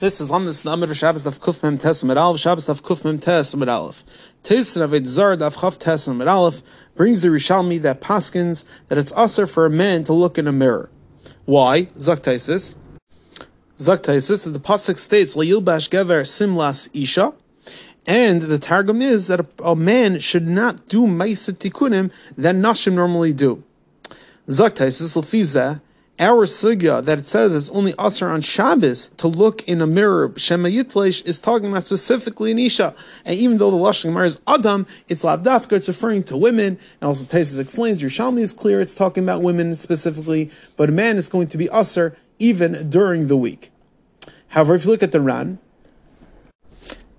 This is on this Lamed Shabbos Daf Kuf Mem Tes Amid Aleph Shabbos Daf Kuf Mem Tes Amid Aleph. Tes Ravid Zar Daf Chav Tes Amid Aleph brings the Yerushalmi that paskins that it's usher for a man to look in a mirror. Why? Zak Taisvis. Zak Taisvis that the pasuk states Layilbash Gever Simlas Isha. And the Targum is that a, a man should not do Maisit Tikunim that Nashim normally do. Zak Taisvis Lefizah our sugya that it says it's only usher on Shabbos to look in a mirror, Shema Yitlesh, is talking about specifically an Isha. And even though the Lashon Gemara is Adam, it's Lavdafka, it's referring to women. And also Tesis explains, Yerushalmi is clear, it's talking about women specifically, but a man is going to be usher even during the week. However, if you look at the Ran,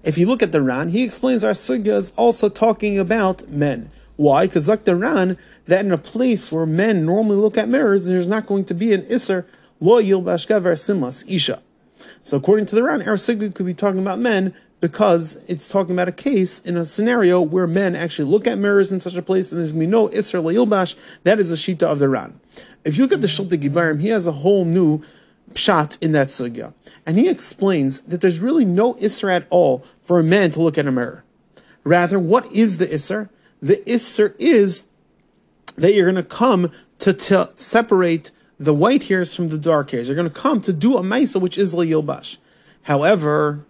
if you look at the Ran, he explains our sugya is also talking about men. Why? Because like the Ran, that in a place where men normally look at mirrors, there's not going to be an Isser, lo yil bashkaver simas isha. So according to the Ran, our sugya could be talking about men because it's talking about a case in a scenario where men actually look at mirrors in such a place and there's going to be no Isser Layilbash. That is the Shita of the Ran. If you look at the Shiltei Gibborim, he has a whole new pshat in that sugya. And he explains that there's really no Isser at all for a man to look at a mirror. Rather, what is the Isser? The Isser is that you're going to come to, separate the white hairs from the dark hairs. You're going to come to do a Maisa, which is Layilbash. However,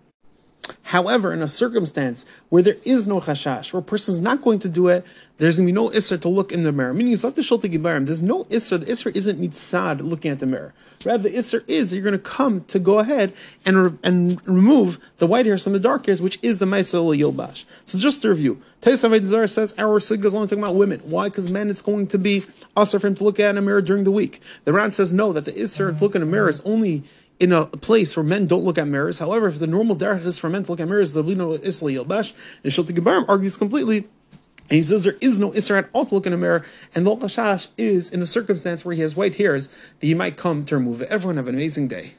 However, in a circumstance where there is no chashash, where a person is not going to do it, there's going to be no isser to look in the mirror. Meaning, it's not the gibarim. There's no isser. The isser isn't mitzad looking at the mirror. Rather, the isser is you're going to come to go ahead and re- and remove the white hairs from the dark hairs, which is the ma'aseh yilbash. So just to review, Avaydazar says our sig is only talking about women. Why? Because men, it's going to be usher for him to look at in a mirror during the week. The Ran says no, that the isser to look in a mirror is only in a place where men don't look at mirrors. However, if the normal derech is for men to look at mirrors, the Lino Isla Yilbash, and Shiltei Gibborim argues completely. And he says there is no Isra at all to look in a mirror, and the Hashash is in a circumstance where he has white hairs that he might come to remove it. Everyone have an amazing day.